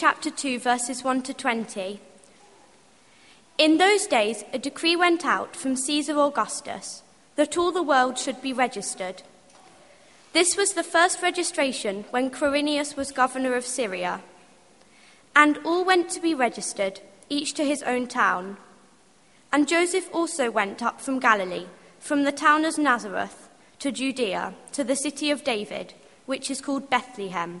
chapter 2, verses 1 to 20. In those days, a decree went out from Caesar Augustus that all the world should be registered. This was the first registration when Quirinius was governor of Syria. And all went to be registered, each to his own town. And Joseph also went up from Galilee, from the town of Nazareth, to Judea, to the city of David, which is called Bethlehem,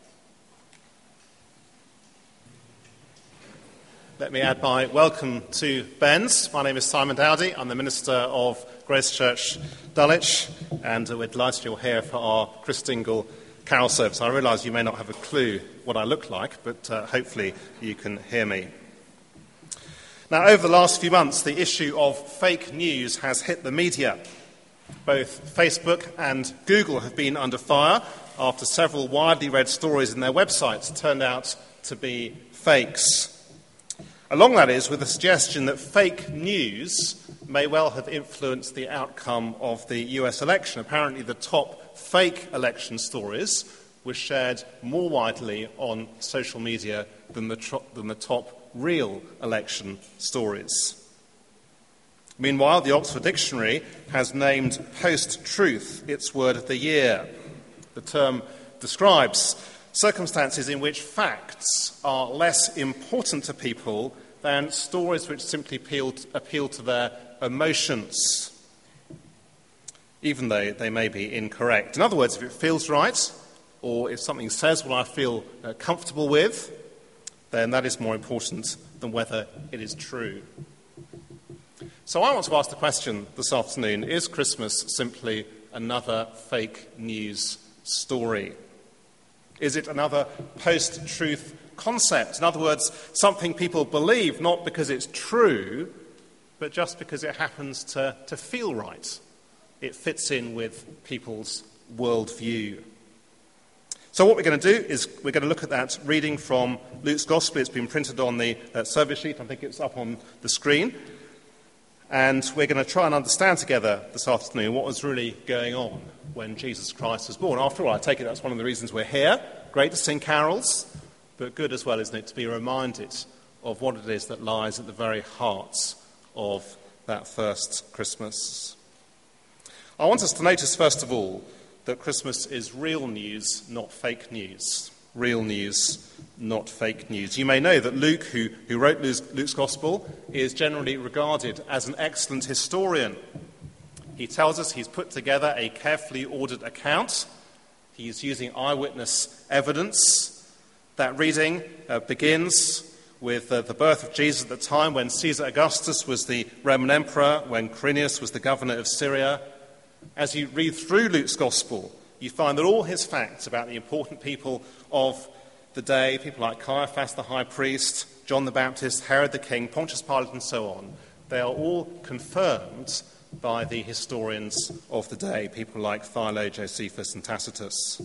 Let me add my welcome to Ben's. My name is Simon Dowdy. I'm the minister of Grace Church Dulwich, and we're delighted you're here for our Christingle carol service. I realise you may not have a clue what I look like, but uh, hopefully you can hear me. Now, over the last few months, the issue of fake news has hit the media. Both Facebook and Google have been under fire after several widely read stories in their websites turned out to be fakes. Along that is with the suggestion that fake news may well have influenced the outcome of the US election. Apparently, the top fake election stories were shared more widely on social media than the, tro- than the top real election stories. Meanwhile, the Oxford Dictionary has named post truth its word of the year. The term describes circumstances in which facts are less important to people than stories which simply appeal, appeal to their emotions, even though they may be incorrect. In other words, if it feels right, or if something says what I feel uh, comfortable with, then that is more important than whether it is true. So I want to ask the question this afternoon is Christmas simply another fake news story? Is it another post truth concept? In other words, something people believe not because it's true, but just because it happens to, to feel right. It fits in with people's worldview. So, what we're going to do is we're going to look at that reading from Luke's Gospel. It's been printed on the uh, service sheet, I think it's up on the screen. And we're going to try and understand together this afternoon what was really going on when Jesus Christ was born. After all, I take it that's one of the reasons we're here. Great to sing carols, but good as well, isn't it, to be reminded of what it is that lies at the very heart of that first Christmas. I want us to notice, first of all, that Christmas is real news, not fake news. Real news, not fake news. You may know that Luke, who, who wrote Luke's, Luke's Gospel, is generally regarded as an excellent historian. He tells us he's put together a carefully ordered account. He's using eyewitness evidence. That reading uh, begins with uh, the birth of Jesus at the time when Caesar Augustus was the Roman emperor, when Quirinius was the governor of Syria. As you read through Luke's gospel, you find that all his facts about the important people of the day, people like Caiaphas the high priest, John the Baptist, Herod the king, Pontius Pilate, and so on, they are all confirmed by the historians of the day, people like Philo, Josephus, and Tacitus.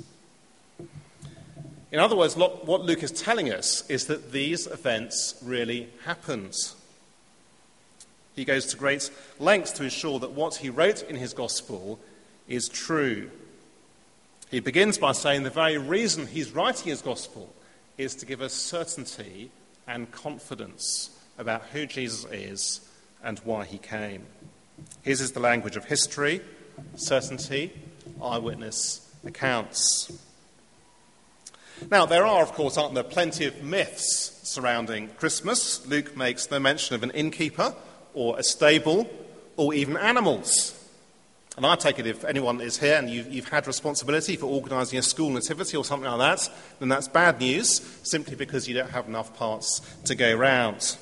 In other words, what Luke is telling us is that these events really happened. He goes to great lengths to ensure that what he wrote in his gospel is true. He begins by saying the very reason he's writing his gospel is to give us certainty and confidence about who Jesus is and why he came. His is the language of history, certainty, eyewitness accounts. Now, there are, of course, aren't there, plenty of myths surrounding Christmas. Luke makes no mention of an innkeeper or a stable or even animals. And I take it if anyone is here and you've, you've, had responsibility for organising a school nativity or something like that, then that's bad news, simply because you don't have enough parts to go round.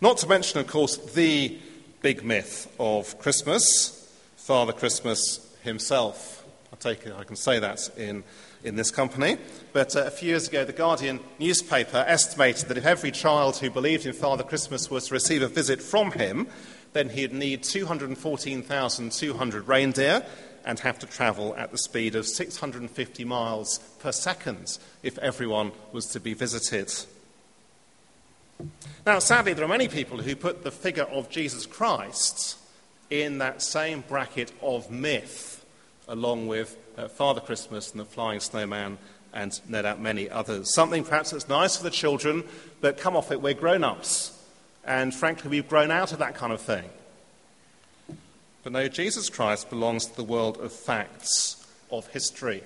Not to mention, of course, the big myth of Christmas, Father Christmas himself. I take it I can say that in, in this company. But uh, a few years ago, the Guardian newspaper estimated that if every child who believed in Father Christmas was to receive a visit from him, then he'd need 214,200 reindeer and have to travel at the speed of 650 miles per second if everyone was to be visited. Now, sadly, there are many people who put the figure of Jesus Christ in that same bracket of myth, along with uh, Father Christmas and the Flying Snowman and no doubt many others. Something perhaps that's nice for the children, but come off it, we're grown ups. And frankly, we've grown out of that kind of thing. But no, Jesus Christ belongs to the world of facts, of history.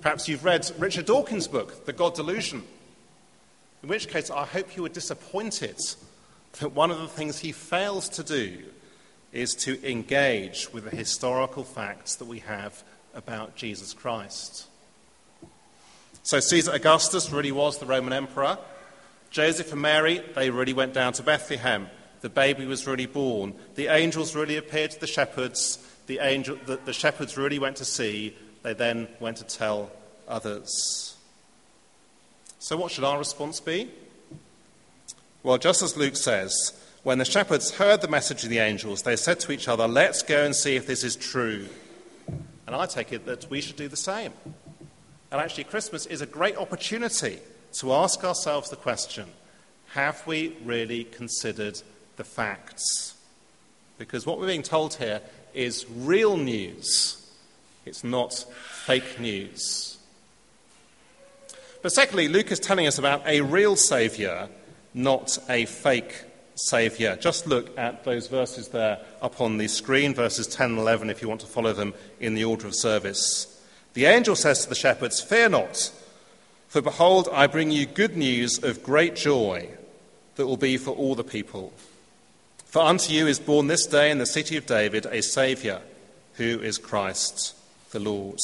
Perhaps you've read Richard Dawkins' book, The God Delusion. In which case, I hope you were disappointed that one of the things he fails to do is to engage with the historical facts that we have about Jesus Christ. So, Caesar Augustus really was the Roman emperor. Joseph and Mary, they really went down to Bethlehem. The baby was really born. The angels really appeared to the shepherds. The, angel, the, the shepherds really went to see. They then went to tell others. So, what should our response be? Well, just as Luke says, when the shepherds heard the message of the angels, they said to each other, Let's go and see if this is true. And I take it that we should do the same. And actually, Christmas is a great opportunity to ask ourselves the question Have we really considered the facts? Because what we're being told here is real news, it's not fake news. But secondly, Luke is telling us about a real Saviour, not a fake Saviour. Just look at those verses there up on the screen, verses 10 and 11, if you want to follow them in the order of service. The angel says to the shepherds, Fear not, for behold, I bring you good news of great joy that will be for all the people. For unto you is born this day in the city of David a Saviour, who is Christ the Lord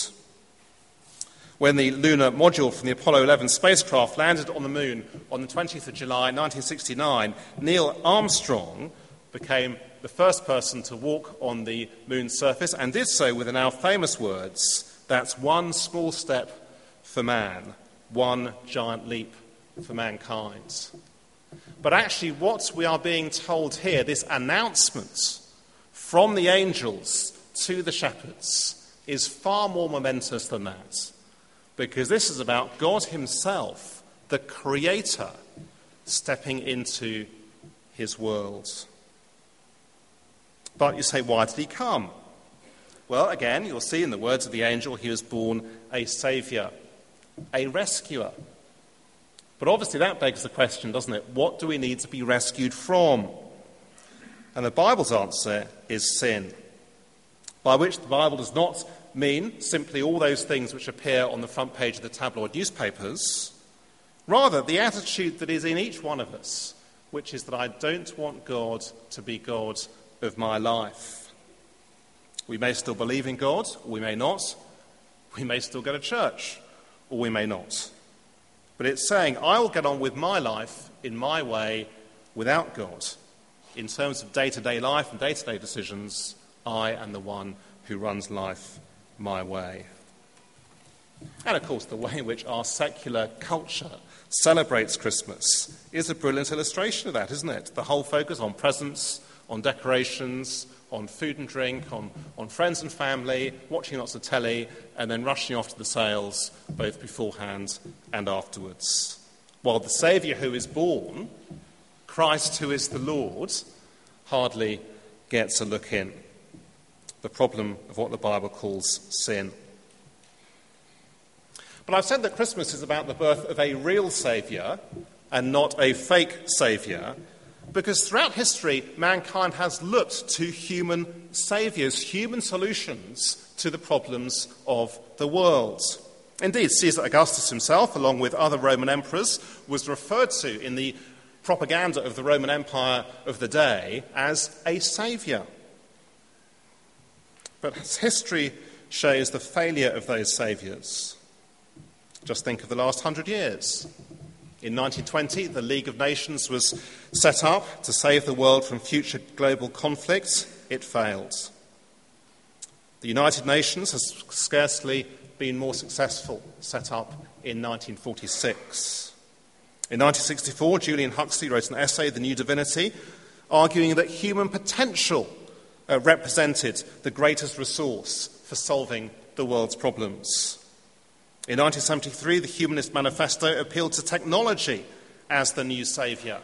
when the lunar module from the Apollo 11 spacecraft landed on the moon on the 20th of July 1969, Neil Armstrong became the first person to walk on the moon's surface and did so with the now famous words that's one small step for man, one giant leap for mankind. But actually, what we are being told here, this announcement from the angels to the shepherds, is far more momentous than that because this is about God Himself, the Creator, stepping into His world. But you say, why did He come? Well, again, you'll see in the words of the angel, He was born a Saviour, a rescuer. But obviously, that begs the question, doesn't it? What do we need to be rescued from? And the Bible's answer is sin, by which the Bible does not mean simply all those things which appear on the front page of the tabloid newspapers. Rather, the attitude that is in each one of us, which is that I don't want God to be God of my life. We may still believe in God, we may not. We may still go to church, or we may not. but it's saying, I will get on with my life in my way without God. In terms of day to day life and day to day decisions, I am the one who runs life my way. And of course, the way in which our secular culture celebrates Christmas is a brilliant illustration of that, isn't it? The whole focus on presents, on decorations, on food and drink, on, on friends and family, watching lots of telly, and then rushing off to the sales both beforehand and afterwards. While the Saviour who is born, Christ who is the Lord, hardly gets a look in. The problem of what the Bible calls sin. But I've said that Christmas is about the birth of a real Saviour and not a fake Saviour, because throughout history, mankind has looked to human saviours, human solutions to the problems of the world. Indeed, Caesar Augustus himself, along with other Roman emperors, was referred to in the propaganda of the Roman Empire of the day as a saviour. But history shows the failure of those saviours. Just think of the last hundred years. In 1920, the League of Nations was set up to save the world from future global conflicts. It failed. The United Nations has scarcely been more successful, set up in 1946. In 1964, Julian Huxley wrote an essay, The New Divinity, arguing that human potential uh, represented the greatest resource for solving the world's problems. In 1973, the Humanist Manifesto appealed to technology as the new saviour.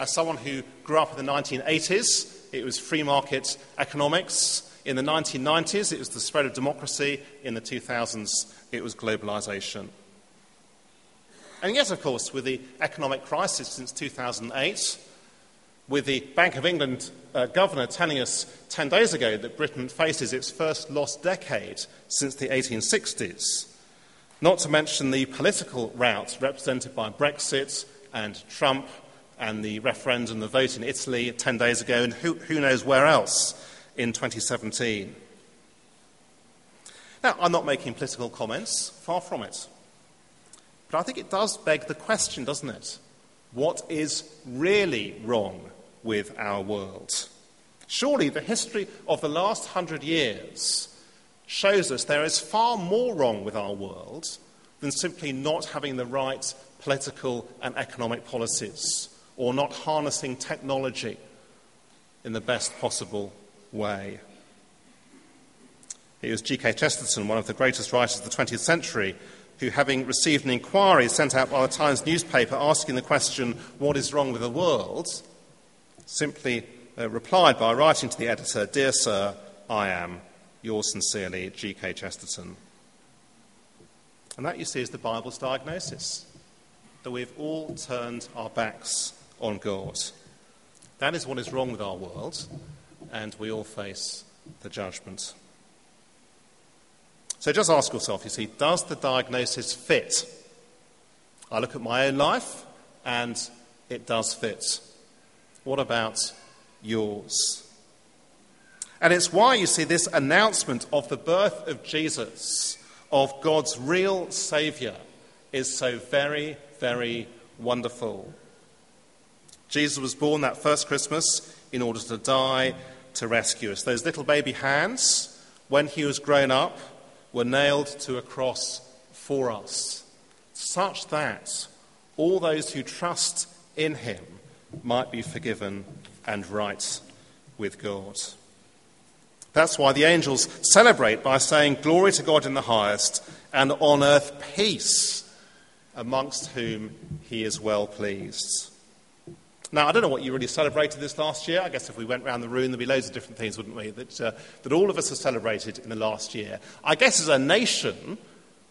As someone who grew up in the 1980s, it was free market economics. In the 1990s, it was the spread of democracy. In the 2000s, it was globalization. And yet, of course, with the economic crisis since 2008, with the Bank of England uh, governor telling us 10 days ago that Britain faces its first lost decade since the 1860s, not to mention the political route represented by Brexit and Trump and the referendum, the vote in Italy 10 days ago, and who, who knows where else in 2017. Now, I'm not making political comments, far from it. But I think it does beg the question, doesn't it? What is really wrong with our world? Surely the history of the last hundred years shows us there is far more wrong with our world than simply not having the right political and economic policies or not harnessing technology in the best possible way. It was G.K. Chesterton, one of the greatest writers of the 20th century, who, having received an inquiry sent out by the Times newspaper asking the question, What is wrong with the world? simply uh, replied by writing to the editor, Dear Sir, I am. Yours sincerely, G.K. Chesterton. And that, you see, is the Bible's diagnosis that we've all turned our backs on God. That is what is wrong with our world, and we all face the judgment. So just ask yourself, you see, does the diagnosis fit? I look at my own life, and it does fit. What about yours? And it's why you see this announcement of the birth of Jesus, of God's real Saviour, is so very, very wonderful. Jesus was born that first Christmas in order to die to rescue us. Those little baby hands, when he was grown up, were nailed to a cross for us, such that all those who trust in him might be forgiven and right with God. That's why the angels celebrate by saying, Glory to God in the highest, and on earth peace, amongst whom he is well pleased. Now, I don't know what you really celebrated this last year. I guess if we went around the room, there'd be loads of different things, wouldn't we, that, uh, that all of us have celebrated in the last year. I guess as a nation,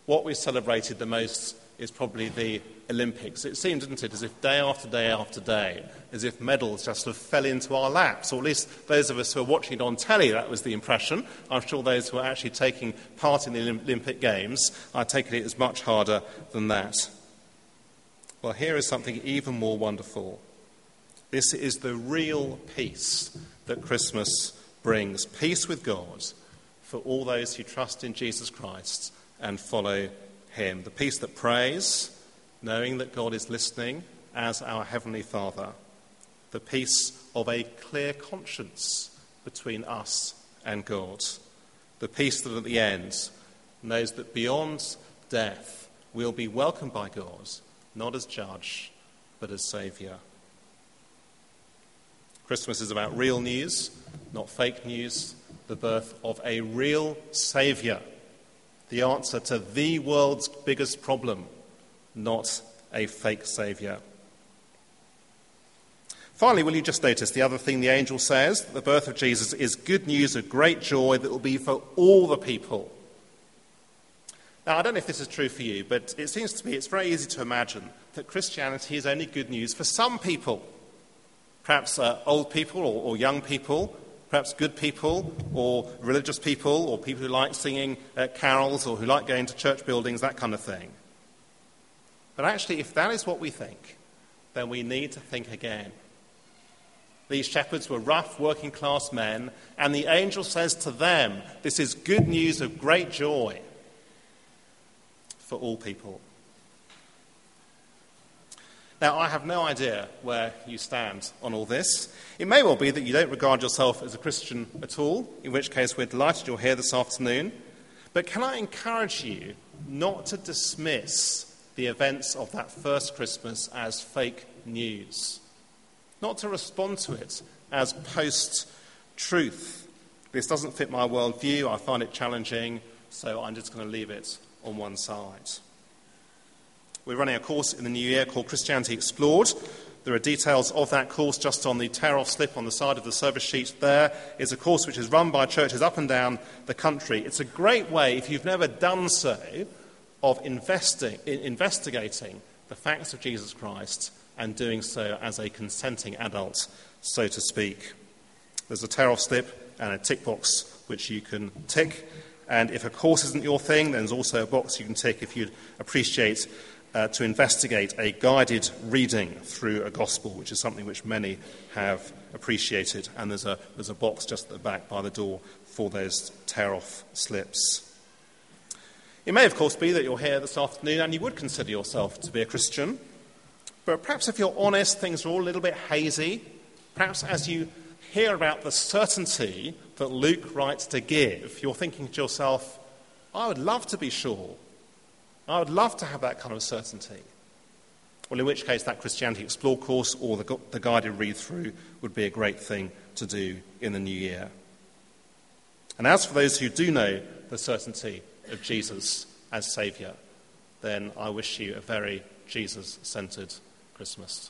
what we celebrated the most is probably the Olympics. It seemed, didn't it, as if day after day after day, as if medals just sort of fell into our laps, or at least those of us who are watching it on telly, that was the impression. I'm sure those who are actually taking part in the Olympic Games are taking it as much harder than that. Well, here is something even more wonderful. This is the real peace that Christmas brings peace with God for all those who trust in Jesus Christ and follow him. The peace that prays, knowing that God is listening as our Heavenly Father, the peace of a clear conscience between us and God, the peace that at the end knows that beyond death we'll be welcomed by God, not as judge, but as Saviour. Christmas is about real news, not fake news, the birth of a real Saviour, the answer to the world's biggest problem, not a fake Saviour. Finally, will you just notice the other thing the angel says? The birth of Jesus is good news of great joy that will be for all the people. Now, I don't know if this is true for you, but it seems to me it's very easy to imagine that Christianity is only good news for some people. Perhaps uh, old people or, or, young people, perhaps good people or religious people or people who like singing uh, carols or who like going to church buildings, that kind of thing. But actually, if that is what we think, then we need to think again. These shepherds were rough, working class men, and the angel says to them, This is good news of great joy for all people. Now, I have no idea where you stand on all this. It may well be that you don't regard yourself as a Christian at all, in which case we're delighted you're here this afternoon. But can I encourage you not to dismiss the events of that first Christmas as fake news? Not to respond to it as post truth. This doesn't fit my worldview, I find it challenging, so I'm just going to leave it on one side. We're running a course in the new year called Christianity Explored. There are details of that course just on the tear off slip on the side of the service sheet. There is a course which is run by churches up and down the country. It's a great way, if you've never done so, of investing, investigating the facts of Jesus Christ and doing so as a consenting adult, so to speak. There's a tear off slip and a tick box which you can tick. And if a course isn't your thing, then there's also a box you can tick if you'd appreciate uh, to investigate a guided reading through a gospel, which is something which many have appreciated. And there's a, there's a box just at the back by the door for those tear off slips. It may, of course, be that you're here this afternoon and you would consider yourself to be a Christian. But perhaps if you're honest, things are all a little bit hazy. Perhaps as you hear about the certainty that Luke writes to give, you're thinking to yourself, I would love to be sure I would love to have that kind of certainty. Well, in which case, that Christianity Explore course or the, the guided read through would be a great thing to do in the new year. And as for those who do know the certainty of Jesus as Saviour, then I wish you a very Jesus centered Christmas.